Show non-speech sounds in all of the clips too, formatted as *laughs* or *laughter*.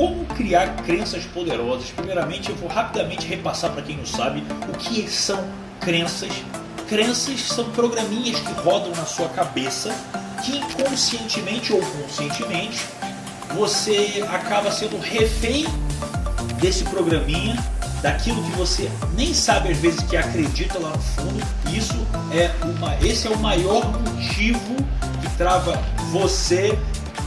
como criar crenças poderosas. Primeiramente, eu vou rapidamente repassar para quem não sabe o que são crenças. Crenças são programinhas que rodam na sua cabeça que inconscientemente ou conscientemente você acaba sendo refém desse programinha, daquilo que você nem sabe às vezes que acredita lá no fundo. Isso é uma, esse é o maior motivo que trava você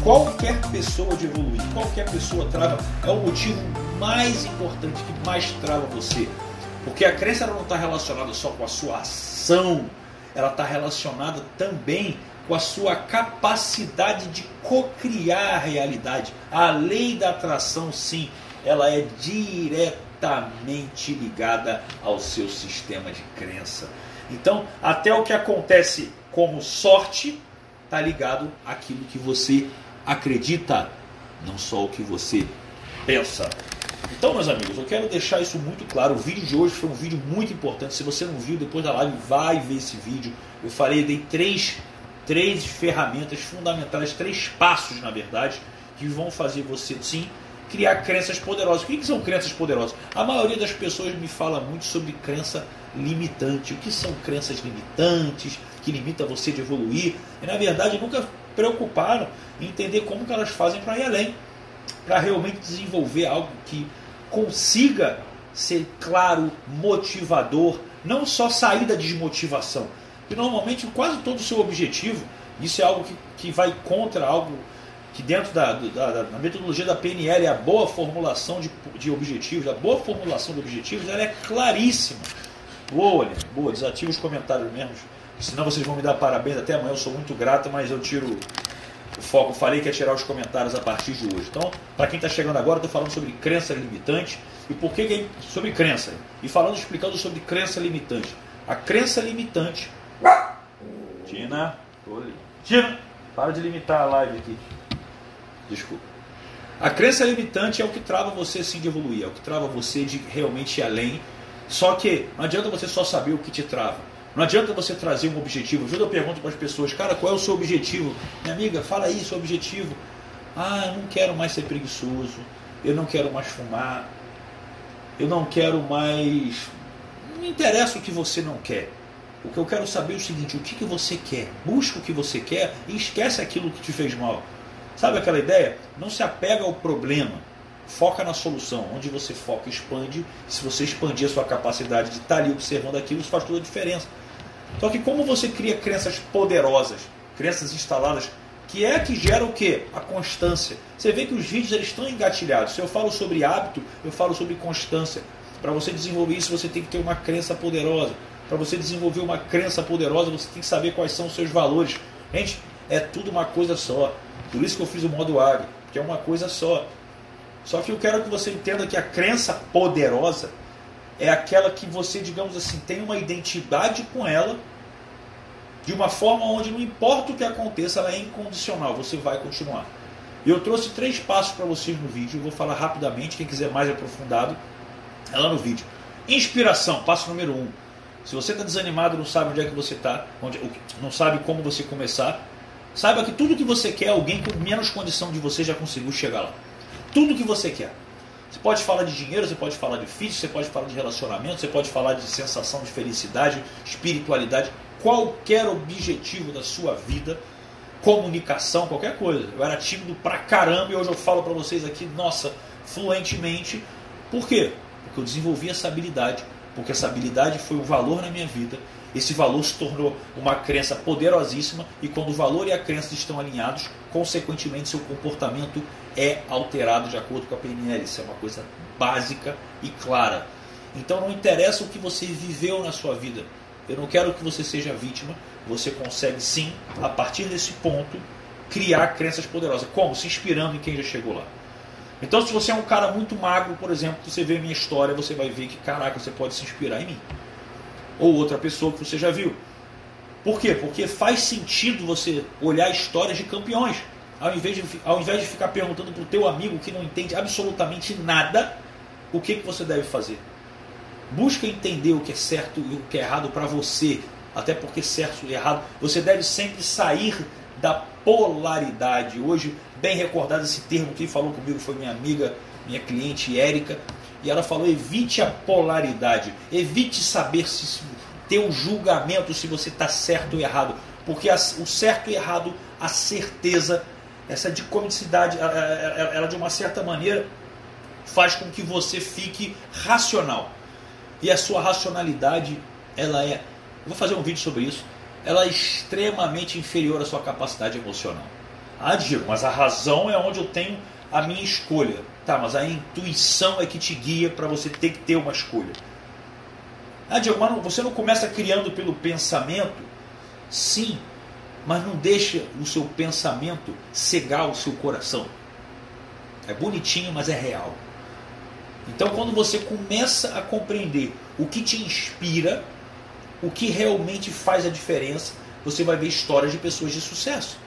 qualquer pessoa de evoluir, qualquer pessoa trava, é o motivo mais importante que mais trava você. Porque a crença não está relacionada só com a sua ação, ela está relacionada também com a sua capacidade de co-criar a realidade. A lei da atração, sim, ela é diretamente ligada ao seu sistema de crença. Então, até o que acontece como sorte está ligado àquilo que você acredita, não só o que você pensa. Então, meus amigos, eu quero deixar isso muito claro. O vídeo de hoje foi um vídeo muito importante. Se você não viu, depois da live, vai ver esse vídeo. Eu falei, dei três, três ferramentas fundamentais, três passos, na verdade, que vão fazer você, sim, criar crenças poderosas. O que são crenças poderosas? A maioria das pessoas me fala muito sobre crença limitante. O que são crenças limitantes, que limita você de evoluir? E, na verdade, nunca preocuparam em entender como que elas fazem para ir além, para realmente desenvolver algo que consiga ser claro, motivador, não só sair da desmotivação. Que normalmente quase todo o seu objetivo, isso é algo que, que vai contra algo que dentro da, da, da, metodologia da PNL, a boa formulação de, de objetivos, a boa formulação de objetivos, ela é claríssima. Boa, boa, desativa os comentários mesmo Senão vocês vão me dar parabéns até amanhã. Eu sou muito grato, mas eu tiro o foco. Falei que ia tirar os comentários a partir de hoje. Então, para quem está chegando agora, estou falando sobre crença limitante e por que, que sobre crença. E falando, explicando sobre crença limitante. A crença limitante. Tina, Tina, para de limitar a live aqui. Desculpa. A crença limitante é o que trava você sim de evoluir, é o que trava você de realmente ir além. Só que não adianta você só saber o que te trava. Não adianta você trazer um objetivo. Eu pergunto para as pessoas, cara, qual é o seu objetivo? Minha amiga, fala aí, seu objetivo. Ah, eu não quero mais ser preguiçoso. Eu não quero mais fumar. Eu não quero mais. Não interessa o que você não quer. O que eu quero saber é o seguinte: o que, que você quer? Busca o que você quer e esquece aquilo que te fez mal. Sabe aquela ideia? Não se apega ao problema. Foca na solução. Onde você foca, expande. Se você expandir a sua capacidade de estar ali observando aquilo, isso faz toda a diferença. Só que como você cria crenças poderosas, crenças instaladas, que é que gera o quê? A constância. Você vê que os vídeos eles estão engatilhados. Se eu falo sobre hábito, eu falo sobre constância. Para você desenvolver isso, você tem que ter uma crença poderosa. Para você desenvolver uma crença poderosa, você tem que saber quais são os seus valores. Gente, é tudo uma coisa só. Por isso que eu fiz o modo águia, que é uma coisa só. Só que eu quero que você entenda que a crença poderosa é aquela que você, digamos assim, tem uma identidade com ela de uma forma onde não importa o que aconteça, ela é incondicional, você vai continuar. Eu trouxe três passos para vocês no vídeo, eu vou falar rapidamente, quem quiser mais aprofundado, é lá no vídeo. Inspiração, passo número um. Se você está desanimado, não sabe onde é que você está, não sabe como você começar, saiba que tudo que você quer, alguém com menos condição de você já conseguiu chegar lá. Tudo que você quer. Você pode falar de dinheiro, você pode falar de físico, você pode falar de relacionamento, você pode falar de sensação de felicidade, espiritualidade, qualquer objetivo da sua vida, comunicação, qualquer coisa. Eu era tímido pra caramba e hoje eu falo para vocês aqui, nossa, fluentemente. Por quê? Porque eu desenvolvi essa habilidade, porque essa habilidade foi um valor na minha vida. Esse valor se tornou uma crença poderosíssima e quando o valor e a crença estão alinhados, consequentemente seu comportamento é alterado de acordo com a PNL. Isso é uma coisa básica e clara. Então não interessa o que você viveu na sua vida. Eu não quero que você seja vítima. Você consegue sim, a partir desse ponto, criar crenças poderosas. Como? Se inspirando em quem já chegou lá. Então, se você é um cara muito magro, por exemplo, você vê minha história, você vai ver que, caraca, você pode se inspirar em mim. Ou outra pessoa que você já viu. Por quê? Porque faz sentido você olhar histórias de campeões ao invés de, ao invés de ficar perguntando para o teu amigo que não entende absolutamente nada, o que, que você deve fazer. Busca entender o que é certo e o que é errado para você. Até porque certo e errado, você deve sempre sair da polaridade. Hoje, bem recordado esse termo, quem falou comigo foi minha amiga, minha cliente Érica, e ela falou: evite a polaridade, evite saber se ter um julgamento se você está certo ou errado, porque o certo e errado, a certeza, essa dicomicidade, ela de uma certa maneira faz com que você fique racional. E a sua racionalidade, ela é, vou fazer um vídeo sobre isso, ela é extremamente inferior à sua capacidade emocional. Ah, Diego, mas a razão é onde eu tenho a minha escolha. Tá, mas a intuição é que te guia para você ter que ter uma escolha. Ah, Diego, mas você não começa criando pelo pensamento? Sim, mas não deixa o seu pensamento cegar o seu coração. É bonitinho, mas é real. Então, quando você começa a compreender o que te inspira, o que realmente faz a diferença, você vai ver histórias de pessoas de sucesso.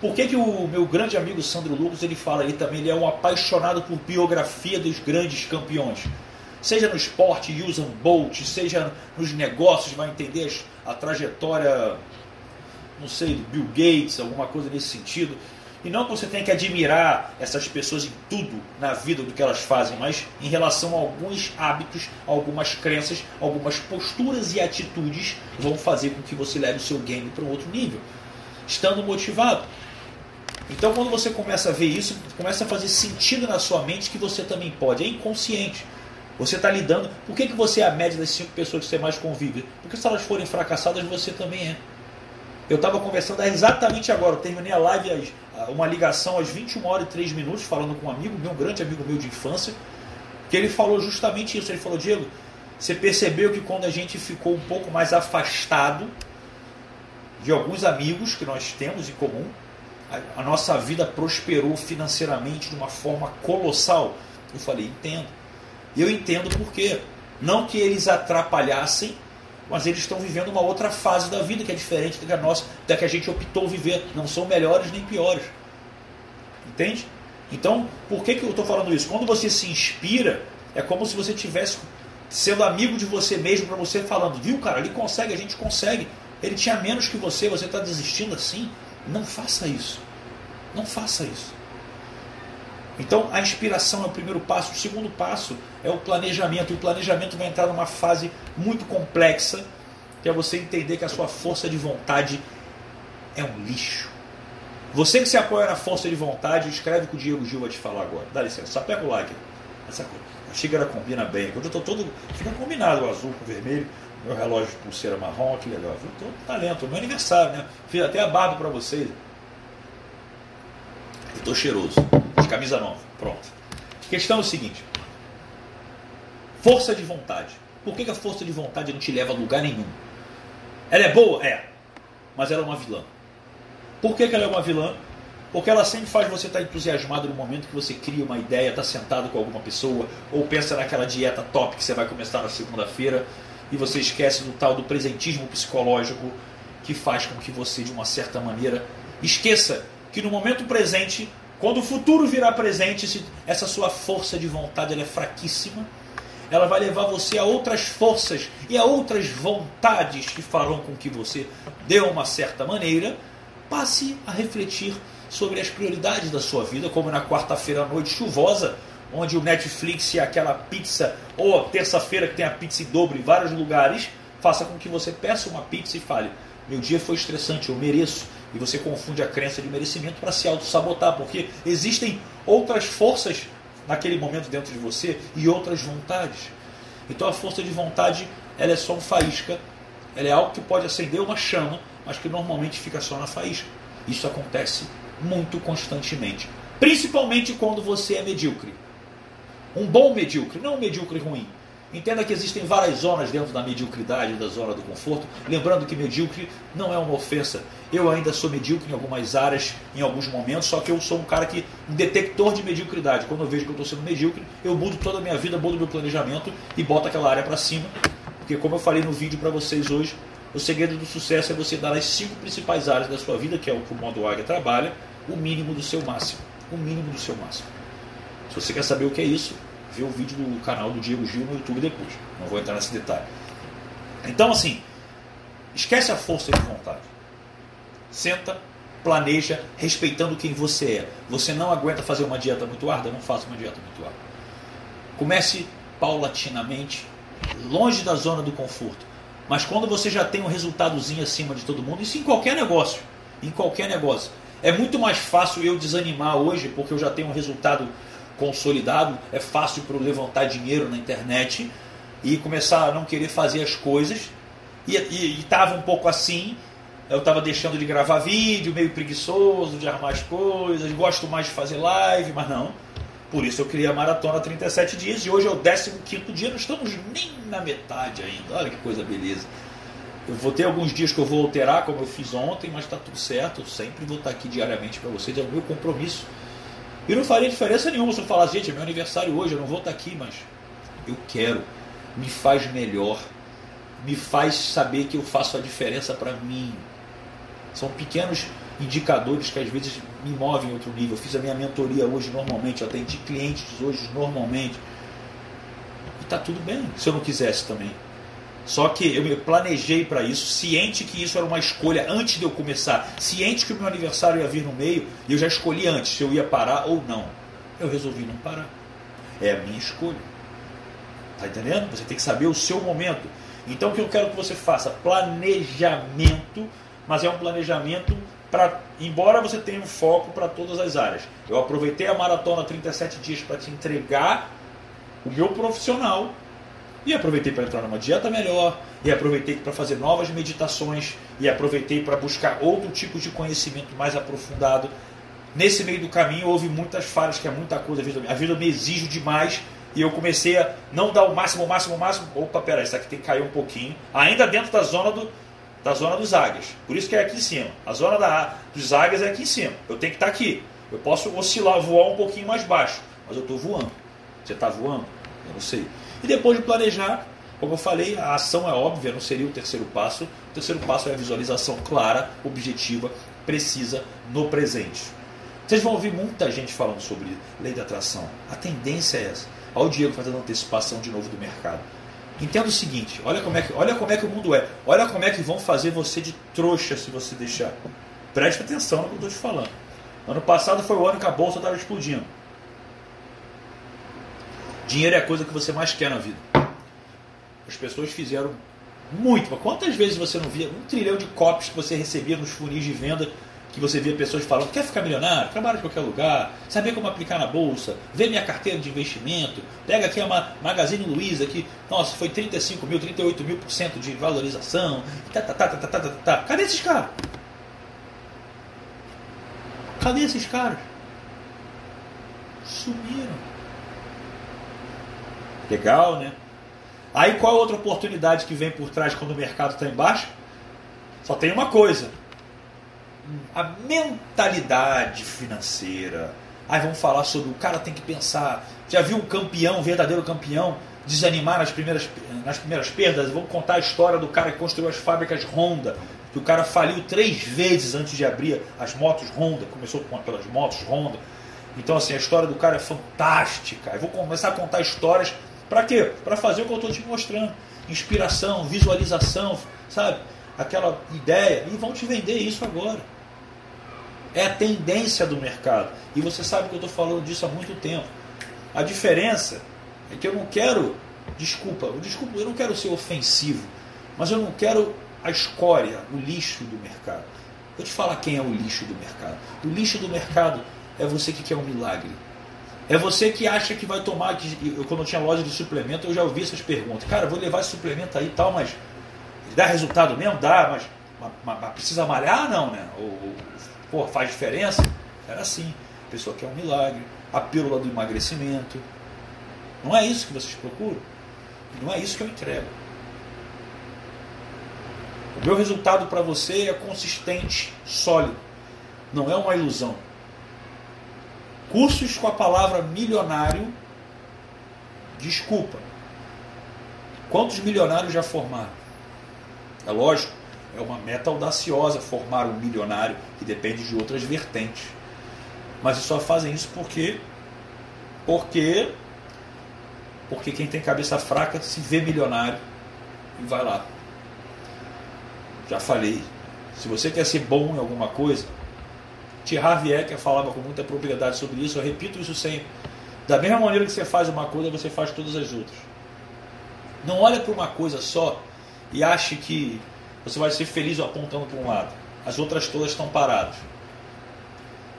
Por que, que o meu grande amigo Sandro Lucas ele fala aí também? Ele é um apaixonado por biografia dos grandes campeões. Seja no esporte, Usain Bolt, seja nos negócios, vai entender a trajetória, não sei, Bill Gates, alguma coisa nesse sentido. E não que você tenha que admirar essas pessoas em tudo na vida do que elas fazem, mas em relação a alguns hábitos, algumas crenças, algumas posturas e atitudes vão fazer com que você leve o seu game para um outro nível, estando motivado. Então, quando você começa a ver isso, começa a fazer sentido na sua mente que você também pode. É inconsciente. Você está lidando. Por que, que você é a média das cinco pessoas que você mais convive? Porque se elas forem fracassadas, você também é. Eu estava conversando exatamente agora, terminei a live, uma ligação às 21 horas e 3 minutos, falando com um amigo meu, um grande amigo meu de infância, que ele falou justamente isso. Ele falou, Diego, você percebeu que quando a gente ficou um pouco mais afastado de alguns amigos que nós temos em comum, a, a nossa vida prosperou financeiramente de uma forma colossal. Eu falei, entendo. E eu entendo por quê. Não que eles atrapalhassem mas eles estão vivendo uma outra fase da vida que é diferente da nossa, da que a gente optou viver. Não são melhores nem piores. Entende? Então, por que, que eu estou falando isso? Quando você se inspira, é como se você tivesse sendo amigo de você mesmo para você falando, viu, cara, ele consegue, a gente consegue. Ele tinha menos que você, você está desistindo assim. Não faça isso. Não faça isso. Então a inspiração é o primeiro passo. O segundo passo é o planejamento. E o planejamento vai entrar numa fase muito complexa, que é você entender que a sua força de vontade é um lixo. Você que se apoia na força de vontade, escreve com o Diego Gil vai te falar agora. Dá licença, só pega o like. Essa a xícara combina bem. Quando eu estou todo. Fica combinado o azul com o vermelho. Meu relógio de pulseira marrom, que legal. Eu tô talento. Meu aniversário, né? Fiz até a barba para vocês. Eu tô cheiroso. Camisa nova. Pronto. Questão é o seguinte. Força de vontade. Por que, que a força de vontade não te leva a lugar nenhum? Ela é boa? É. Mas ela é uma vilã. Por que, que ela é uma vilã? Porque ela sempre faz você estar entusiasmado no momento que você cria uma ideia, está sentado com alguma pessoa, ou pensa naquela dieta top que você vai começar na segunda-feira, e você esquece do tal do presentismo psicológico que faz com que você, de uma certa maneira, esqueça que no momento presente, quando o futuro virar presente, essa sua força de vontade é fraquíssima, ela vai levar você a outras forças e a outras vontades que farão com que você, de uma certa maneira, passe a refletir sobre as prioridades da sua vida, como na quarta-feira à noite chuvosa, onde o Netflix e aquela pizza, ou terça-feira que tem a pizza em dobro em vários lugares, faça com que você peça uma pizza e fale: Meu dia foi estressante, eu mereço e você confunde a crença de merecimento para se auto-sabotar, porque existem outras forças naquele momento dentro de você e outras vontades. Então a força de vontade ela é só um faísca, ela é algo que pode acender uma chama, mas que normalmente fica só na faísca. Isso acontece muito constantemente, principalmente quando você é medíocre. Um bom medíocre, não um medíocre ruim. Entenda que existem várias zonas dentro da mediocridade, da zona do conforto. Lembrando que medíocre não é uma ofensa. Eu ainda sou medíocre em algumas áreas, em alguns momentos, só que eu sou um cara que. um detector de mediocridade. Quando eu vejo que eu estou sendo medíocre, eu mudo toda a minha vida, mudo meu planejamento e boto aquela área para cima. Porque, como eu falei no vídeo para vocês hoje, o segredo do sucesso é você dar as cinco principais áreas da sua vida, que é o que o modo águia trabalha, o mínimo do seu máximo. O mínimo do seu máximo. Se você quer saber o que é isso, ver o vídeo do canal do Diego Gil no YouTube depois. Não vou entrar nesse detalhe. Então, assim, esquece a força de vontade. Senta, planeja respeitando quem você é. Você não aguenta fazer uma dieta muito árdua? Não faça uma dieta muito árdua. Comece paulatinamente, longe da zona do conforto. Mas quando você já tem um resultadozinho acima de todo mundo, isso em qualquer negócio, em qualquer negócio. É muito mais fácil eu desanimar hoje porque eu já tenho um resultado consolidado, é fácil para levantar dinheiro na internet e começar a não querer fazer as coisas. E estava um pouco assim, eu estava deixando de gravar vídeo, meio preguiçoso de arrumar as coisas, gosto mais de fazer live, mas não. Por isso eu criei a maratona 37 dias e hoje é o 15 dia, não estamos nem na metade ainda. Olha que coisa beleza. Eu vou ter alguns dias que eu vou alterar, como eu fiz ontem, mas está tudo certo. Eu sempre vou estar aqui diariamente para vocês, é o meu compromisso. E não faria diferença nenhuma se eu falar, gente, é meu aniversário hoje, eu não vou estar aqui, mas eu quero. Me faz melhor. Me faz saber que eu faço a diferença para mim. São pequenos indicadores que às vezes me movem em outro nível. Eu fiz a minha mentoria hoje normalmente, eu atendi clientes hoje normalmente. E está tudo bem, se eu não quisesse também. Só que eu me planejei para isso, ciente que isso era uma escolha antes de eu começar, ciente que o meu aniversário ia vir no meio, e eu já escolhi antes se eu ia parar ou não. Eu resolvi não parar. É a minha escolha. Tá entendendo? Você tem que saber o seu momento. Então o que eu quero que você faça? Planejamento, mas é um planejamento para, embora você tenha um foco para todas as áreas. Eu aproveitei a maratona 37 dias para te entregar o meu profissional e aproveitei para entrar numa dieta melhor, e aproveitei para fazer novas meditações, e aproveitei para buscar outro tipo de conhecimento mais aprofundado. Nesse meio do caminho houve muitas falhas, que é muita coisa. A vida me exige demais e eu comecei a não dar o máximo, o máximo, o máximo. Opa, peraí, isso aqui tem que cair um pouquinho. Ainda dentro da zona do, da zona dos águias. Por isso que é aqui em cima. A zona da, dos águias é aqui em cima. Eu tenho que estar aqui. Eu posso oscilar, voar um pouquinho mais baixo, mas eu estou voando. Você está voando? Eu não sei. E depois de planejar, como eu falei, a ação é óbvia, não seria o terceiro passo. O terceiro passo é a visualização clara, objetiva, precisa no presente. Vocês vão ouvir muita gente falando sobre lei da atração. A tendência é essa. Olha o Diego fazendo antecipação de novo do mercado. Entenda o seguinte, olha como, é que, olha como é que o mundo é. Olha como é que vão fazer você de trouxa se você deixar. Preste atenção no que eu estou te falando. Ano passado foi o ano que a bolsa estava explodindo. Dinheiro é a coisa que você mais quer na vida. As pessoas fizeram muito. Mas quantas vezes você não via um trilhão de copos que você recebia nos funis de venda que você via pessoas falando, quer ficar milionário? Trabalha em qualquer lugar, saber como aplicar na bolsa, vê minha carteira de investimento, pega aqui uma Magazine Luiza que, nossa, foi 35 mil, 38 mil por cento de valorização, tá, tá, tá, tá, tá, tá, tá. Cadê esses caras? Cadê esses caras? Sumiram. Legal, né? Aí qual outra oportunidade que vem por trás quando o mercado está embaixo? Só tem uma coisa: a mentalidade financeira. Aí vamos falar sobre o cara tem que pensar. Já viu um campeão, um verdadeiro campeão, desanimar nas primeiras, nas primeiras perdas? Vamos contar a história do cara que construiu as fábricas Honda. Que o cara faliu três vezes antes de abrir as motos Honda. Começou pelas motos Honda. Então, assim, a história do cara é fantástica. Eu vou começar a contar histórias. Para quê? Para fazer o que eu estou te mostrando. Inspiração, visualização, sabe? Aquela ideia. E vão te vender isso agora. É a tendência do mercado. E você sabe que eu estou falando disso há muito tempo. A diferença é que eu não quero, desculpa, desculpa, eu não quero ser ofensivo, mas eu não quero a escória, o lixo do mercado. Vou te falar quem é o lixo do mercado. O lixo do mercado é você que quer um milagre. É você que acha que vai tomar. Que, eu, quando eu tinha loja de suplemento, eu já ouvi essas perguntas. Cara, vou levar esse suplemento aí e tal, mas dá resultado mesmo? Dá, mas, mas, mas precisa malhar? Não, né? Ou, pô, faz diferença? Era assim. A pessoa quer um milagre, a pílula do emagrecimento. Não é isso que vocês procuram? Não é isso que eu entrego. O meu resultado para você é consistente, sólido. Não é uma ilusão. Cursos com a palavra milionário, desculpa. Quantos milionários já formaram? É lógico, é uma meta audaciosa formar um milionário que depende de outras vertentes. Mas só fazem isso porque porque porque quem tem cabeça fraca se vê milionário e vai lá. Já falei, se você quer ser bom em alguma coisa, Thierry Ecker falava com muita propriedade sobre isso, eu repito isso sempre. Da mesma maneira que você faz uma coisa, você faz todas as outras. Não olha para uma coisa só e ache que você vai ser feliz apontando para um lado. As outras todas estão paradas.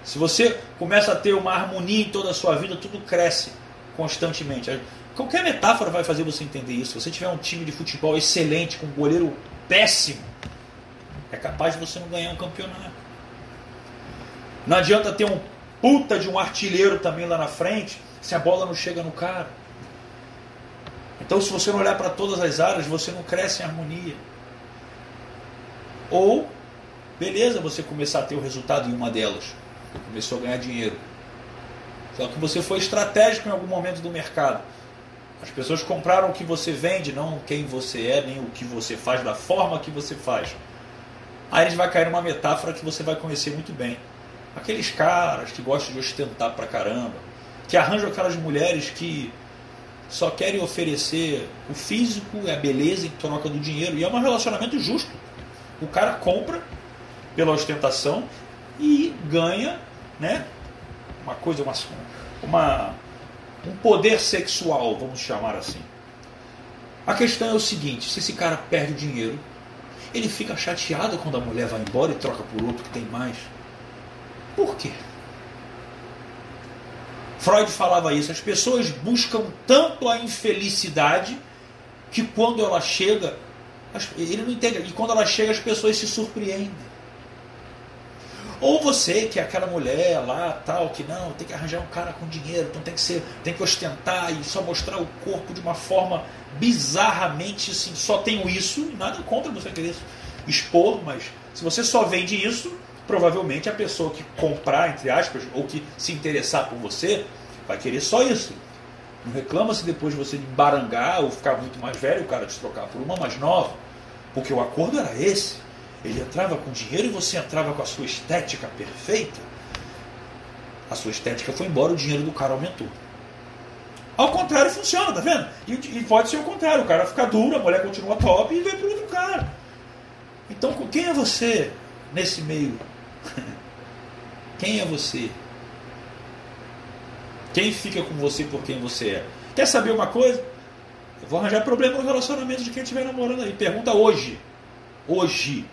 Se você começa a ter uma harmonia em toda a sua vida, tudo cresce constantemente. Qualquer metáfora vai fazer você entender isso. Se você tiver um time de futebol excelente, com um goleiro péssimo, é capaz de você não ganhar um campeonato. Não adianta ter um puta de um artilheiro também lá na frente, se a bola não chega no cara. Então, se você não olhar para todas as áreas, você não cresce em harmonia. Ou, beleza, você começar a ter o resultado em uma delas. Começou a ganhar dinheiro. Só que você foi estratégico em algum momento do mercado. As pessoas compraram o que você vende, não quem você é, nem o que você faz, da forma que você faz. Aí eles vai cair numa metáfora que você vai conhecer muito bem. Aqueles caras que gostam de ostentar pra caramba, que arranjam aquelas mulheres que só querem oferecer o físico e a beleza em troca do dinheiro. E é um relacionamento justo. O cara compra pela ostentação e ganha né, uma coisa, uma, uma, um poder sexual, vamos chamar assim. A questão é o seguinte: se esse cara perde o dinheiro, ele fica chateado quando a mulher vai embora e troca por outro que tem mais. Por quê? Freud falava isso. As pessoas buscam tanto a infelicidade que quando ela chega, ele não entende. E quando ela chega, as pessoas se surpreendem. Ou você, que é aquela mulher lá, tal, que não, tem que arranjar um cara com dinheiro, então tem que ser, tem que ostentar e só mostrar o corpo de uma forma bizarramente assim, só tenho isso, nada contra você querer expor, mas se você só vende isso, provavelmente a pessoa que comprar, entre aspas, ou que se interessar por você, vai querer só isso. Não reclama se depois você barangar ou ficar muito mais velho, o cara te trocar por uma mais nova. Porque o acordo era esse. Ele entrava com dinheiro e você entrava com a sua estética perfeita. A sua estética foi embora, o dinheiro do cara aumentou. Ao contrário funciona, tá vendo? E, e pode ser o contrário, o cara fica duro, a mulher continua top e vem para outro cara. Então quem é você nesse meio? *laughs* quem é você? Quem fica com você por quem você é? Quer saber uma coisa? Eu vou arranjar problema no relacionamento de quem estiver namorando aí. Pergunta hoje. Hoje.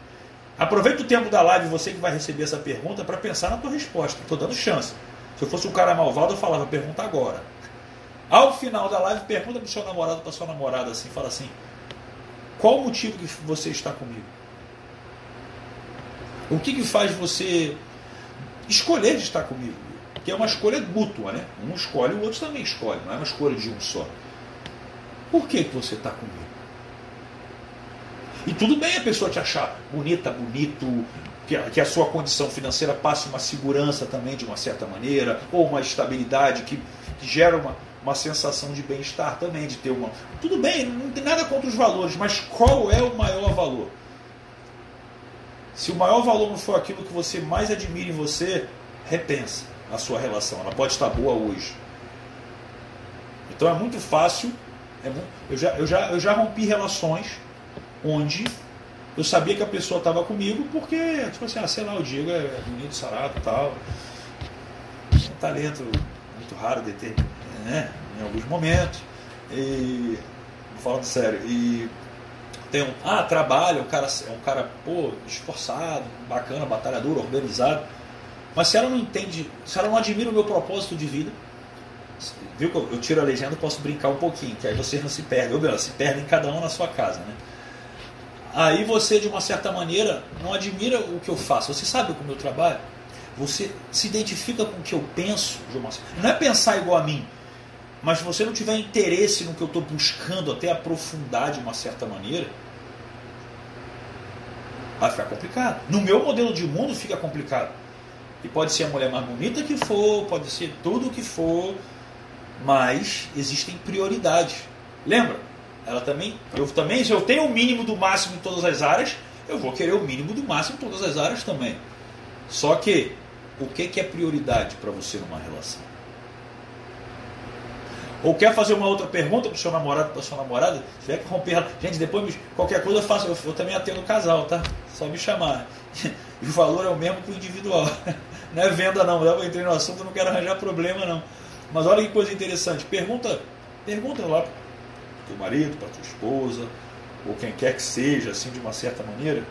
Aproveita o tempo da live, você que vai receber essa pergunta, para pensar na tua resposta. Estou dando chance. Se eu fosse um cara malvado, eu falava, pergunta agora. Ao final da live, pergunta para o seu namorado, para sua namorada assim, fala assim: qual o motivo que você está comigo? O que, que faz você escolher de estar comigo? Que é uma escolha mútua, né? Um escolhe, o outro também escolhe, não é uma escolha de um só. Por que, que você está comigo? E tudo bem a pessoa te achar bonita, bonito, que a, que a sua condição financeira passe uma segurança também de uma certa maneira, ou uma estabilidade que, que gera uma, uma sensação de bem-estar também, de ter uma. Tudo bem, não tem nada contra os valores, mas qual é o maior valor? Se o maior valor não for aquilo que você mais admira em você, repensa a sua relação. Ela pode estar boa hoje. Então é muito fácil. É muito, eu, já, eu, já, eu já rompi relações onde eu sabia que a pessoa estava comigo porque, tipo assim, ah, sei lá, o Diego é bonito, sarado e tal. É um talento muito raro de ter, né? Em alguns momentos. E. Falando sério. E tem um. Ah, trabalho, um cara, é um cara, pô, esforçado, bacana, batalhador, organizado. Mas se ela não entende, se ela não admira o meu propósito de vida, viu que eu, tiro a legenda posso brincar um pouquinho, que aí vocês não se perdem. Ou melhor, se perdem cada um na sua casa, né? aí você, de uma certa maneira, não admira o que eu faço. Você sabe como eu trabalho? Você se identifica com o que eu penso, de uma... não é pensar igual a mim, mas se você não tiver interesse no que eu estou buscando, até aprofundar de uma certa maneira, vai ficar complicado. No meu modelo de mundo fica complicado. E pode ser a mulher mais bonita que for, pode ser tudo que for, mas existem prioridades. Lembra? ela também, eu também, se eu tenho o mínimo do máximo em todas as áreas, eu vou querer o mínimo do máximo em todas as áreas também. Só que, o que é prioridade para você numa relação? Ou quer fazer uma outra pergunta para o seu namorado, para sua namorada? Se tiver que romper. Gente, depois qualquer coisa eu faço. Eu, eu também atendo o casal, tá? Só me chamar. *laughs* E o valor é o mesmo que o individual. *laughs* não é venda não, eu entrei no assunto, não quero arranjar problema não. Mas olha que coisa interessante, pergunta, pergunta lá pro teu marido, para tua esposa, ou quem quer que seja, assim, de uma certa maneira.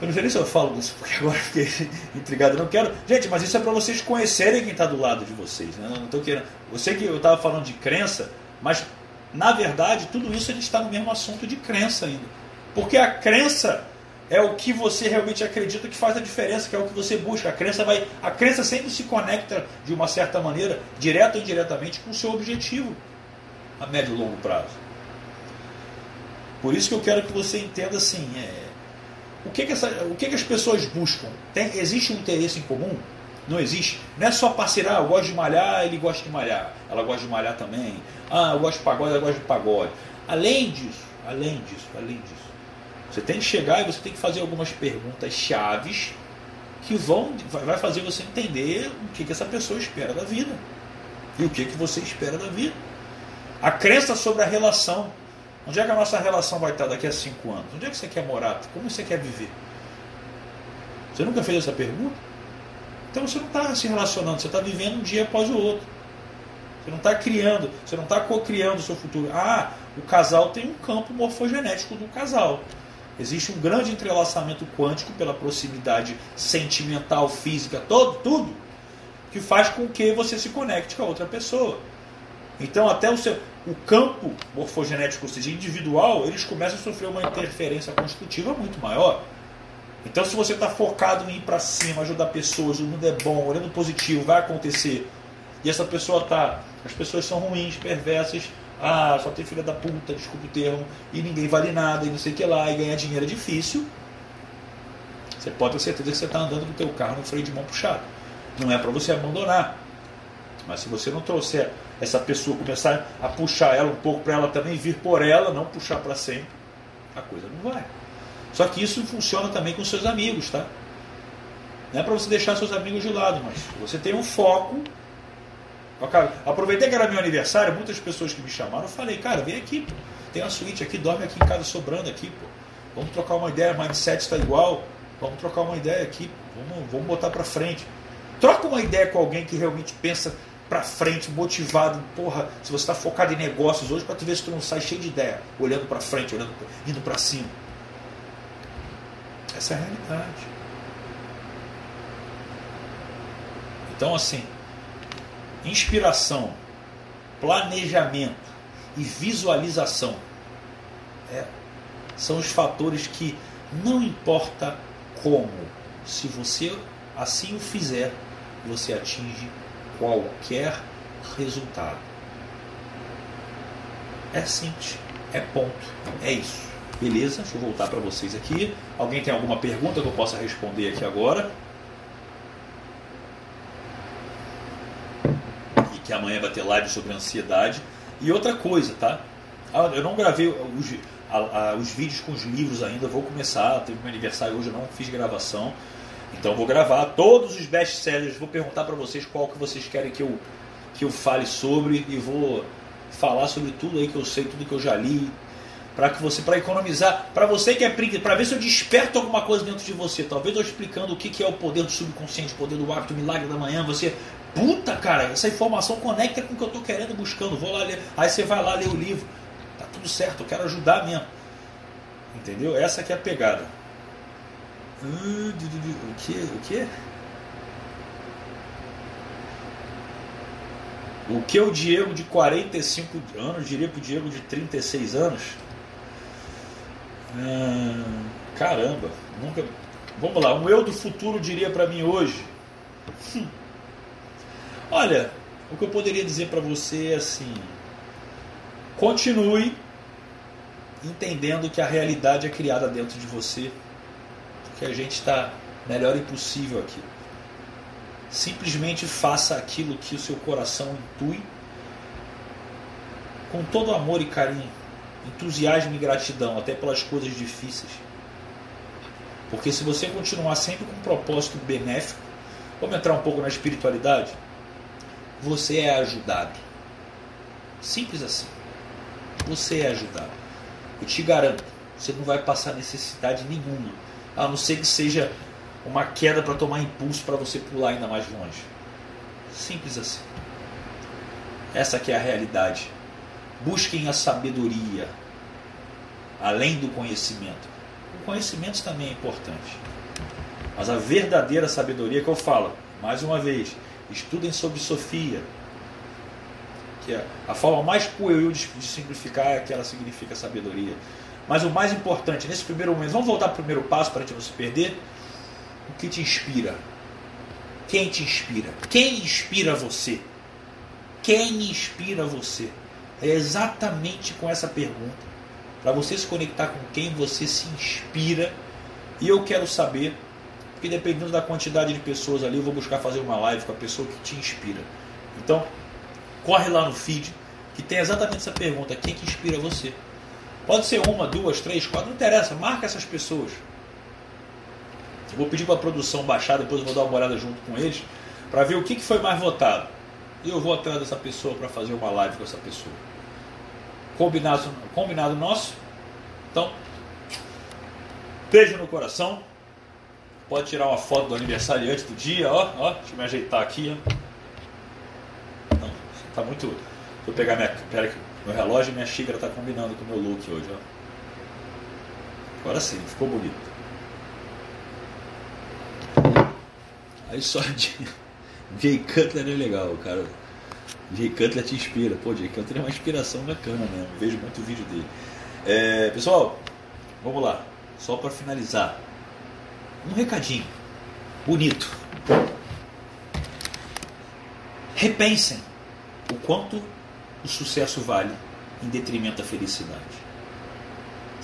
Eu não sei nem se eu falo disso, porque agora fiquei *laughs* intrigado. Não quero. Gente, mas isso é para vocês conhecerem quem está do lado de vocês. Né? Não estou querendo. Eu sei que eu estava falando de crença, mas na verdade tudo isso a gente está no mesmo assunto de crença ainda. Porque a crença é o que você realmente acredita que faz a diferença, que é o que você busca. A crença vai, a crença sempre se conecta de uma certa maneira, direto ou indiretamente, com o seu objetivo a médio e longo prazo. Por isso que eu quero que você entenda assim, é, o, que, que, essa, o que, que as pessoas buscam? Tem, existe um interesse em comum? Não existe. Não é só parceiro, ah, eu gosto de malhar, ele gosta de malhar. Ela gosta de malhar também. Ah, eu gosto de pagode, ela gosta de pagode. Além disso, além disso, além disso, você tem que chegar e você tem que fazer algumas perguntas chaves que vão vai fazer você entender o que, que essa pessoa espera da vida e o que, que você espera da vida. A crença sobre a relação. Onde é que a nossa relação vai estar daqui a cinco anos? Onde é que você quer morar? Como você quer viver? Você nunca fez essa pergunta? Então você não está se relacionando, você está vivendo um dia após o outro. Você não está criando, você não está co-criando o seu futuro. Ah, o casal tem um campo morfogenético do casal. Existe um grande entrelaçamento quântico pela proximidade sentimental, física, todo, tudo, que faz com que você se conecte com a outra pessoa. Então até o, seu, o campo morfogenético, ou seja, individual, eles começam a sofrer uma interferência constitutiva muito maior. Então se você está focado em ir para cima, ajudar pessoas, o mundo é bom, olhando positivo, vai acontecer. E essa pessoa tá, as pessoas são ruins, perversas, ah, só tem filha da puta, desculpa o termo, e ninguém vale nada, e não sei o que lá, e ganhar dinheiro é difícil. Você pode ter certeza que você está andando com o teu carro no freio de mão puxado. Não é para você abandonar. Mas se você não trouxer essa pessoa, começar a puxar ela um pouco para ela também vir por ela, não puxar para sempre, a coisa não vai. Só que isso funciona também com seus amigos, tá? Não é para você deixar seus amigos de lado, mas você tem um foco aproveitei que era meu aniversário, muitas pessoas que me chamaram, falei, cara, vem aqui, pô. tem uma suíte aqui, dorme aqui em casa sobrando aqui, pô. Vamos trocar uma ideia, mindset está igual, vamos trocar uma ideia aqui, vamos, vamos botar para frente. Troca uma ideia com alguém que realmente pensa para frente, motivado, porra, se você está focado em negócios hoje, para tu ver se tu não sai cheio de ideia, olhando para frente, olhando, indo para cima. Essa é a realidade. Então, assim, inspiração, planejamento e visualização é, são os fatores que não importa como, se você assim o fizer, você atinge qualquer resultado. É simples, é ponto, é isso. Beleza? Deixa eu voltar para vocês aqui. Alguém tem alguma pergunta que eu possa responder aqui agora? que amanhã vai ter live sobre ansiedade. E outra coisa, tá? Ah, eu não gravei os, os vídeos com os livros ainda, vou começar. Teve meu aniversário hoje, eu não fiz gravação. Então vou gravar todos os best-sellers, vou perguntar para vocês qual que vocês querem que eu, que eu fale sobre e vou falar sobre tudo aí que eu sei, tudo que eu já li, para que você para economizar, para você que é para ver se eu desperto alguma coisa dentro de você, talvez eu explicando o que, que é o poder do subconsciente, o poder do hábito, o milagre da manhã, você Puta, cara, essa informação conecta com o que eu estou querendo, buscando. Vou lá ler. Aí você vai lá ler o livro. Tá tudo certo, eu quero ajudar mesmo. Entendeu? Essa que é a pegada. O que? O que? O que o Diego de 45 anos diria para o Diego de 36 anos? Hum, caramba, nunca. Vamos lá, um eu do futuro diria para mim hoje. Hum. Olha, o que eu poderia dizer para você é assim: continue entendendo que a realidade é criada dentro de você, que a gente está melhor impossível aqui. Simplesmente faça aquilo que o seu coração intui, com todo amor e carinho, entusiasmo e gratidão, até pelas coisas difíceis. Porque se você continuar sempre com um propósito benéfico, vamos entrar um pouco na espiritualidade? você é ajudado. Simples assim. Você é ajudado. Eu te garanto, você não vai passar necessidade nenhuma. A não ser que seja uma queda para tomar impulso para você pular ainda mais longe. Simples assim. Essa que é a realidade. Busquem a sabedoria, além do conhecimento. O conhecimento também é importante. Mas a verdadeira sabedoria que eu falo, mais uma vez, estudem sobre Sofia, que é a forma mais pueril de simplificar é que ela significa sabedoria. Mas o mais importante, nesse primeiro momento, vamos voltar para o primeiro passo para a gente não se perder. O que te inspira? Quem te inspira? Quem inspira você? Quem inspira você? É exatamente com essa pergunta. Para você se conectar com quem você se inspira. E eu quero saber, porque dependendo da quantidade de pessoas ali, eu vou buscar fazer uma live com a pessoa que te inspira. Então, corre lá no feed, que tem exatamente essa pergunta: quem que inspira você? Pode ser uma, duas, três, quatro, não interessa, marca essas pessoas. Eu vou pedir para a produção baixar, depois eu vou dar uma olhada junto com eles, para ver o que, foi mais votado. E eu vou atrás dessa pessoa para fazer uma live com essa pessoa. Combinado, combinado nosso? Então, beijo no coração. Pode tirar uma foto do aniversário antes do dia, ó, ó. Deixa eu me ajeitar aqui, ó. Não, tá muito. Vou pegar minha. Pera aqui. Meu relógio e minha xícara tá combinando com o meu look hoje, ó. Agora sim, ficou bonito. Aí só de. *laughs* Jay Cutler é legal, cara. Jay Cutler te inspira. Pô, Jay Cutler é uma inspiração bacana mesmo. Vejo muito vídeo dele. É, pessoal, vamos lá. Só para finalizar. Um recadinho. Bonito. Repensem o quanto o sucesso vale em detrimento da felicidade.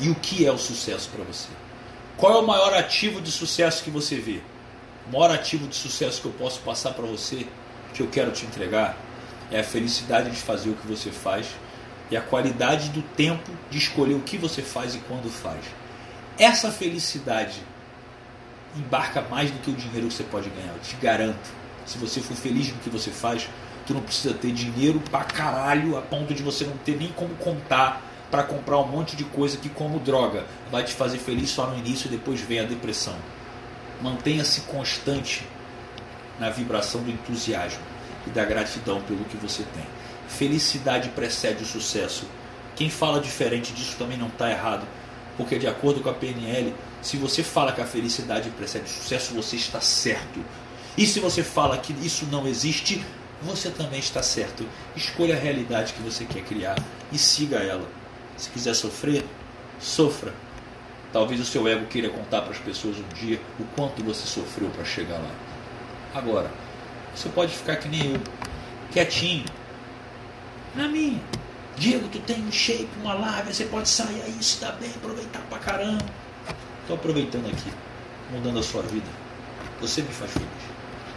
E o que é o sucesso para você? Qual é o maior ativo de sucesso que você vê? O maior ativo de sucesso que eu posso passar para você, que eu quero te entregar, é a felicidade de fazer o que você faz e a qualidade do tempo de escolher o que você faz e quando faz. Essa felicidade embarca mais do que o dinheiro que você pode ganhar, eu te garanto. Se você for feliz no que você faz, tu não precisa ter dinheiro pra caralho a ponto de você não ter nem como contar para comprar um monte de coisa que como droga vai te fazer feliz só no início e depois vem a depressão. Mantenha-se constante na vibração do entusiasmo e da gratidão pelo que você tem. Felicidade precede o sucesso. Quem fala diferente disso também não está errado, porque de acordo com a PNL, se você fala que a felicidade precede o sucesso, você está certo. E se você fala que isso não existe, você também está certo. Escolha a realidade que você quer criar e siga ela. Se quiser sofrer, sofra. Talvez o seu ego queira contar para as pessoas um dia o quanto você sofreu para chegar lá. Agora, você pode ficar que nem eu, quietinho, na minha. Diego, tu tem um shape, uma live, você pode sair aí, se dá bem, aproveitar pra caramba. Estou aproveitando aqui, mudando a sua vida. Você me faz feliz.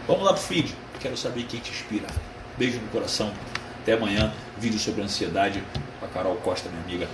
Vamos lá pro feed. Quero saber quem te inspira. Beijo no coração. Até amanhã. Vídeo sobre ansiedade com a Carol Costa, minha amiga.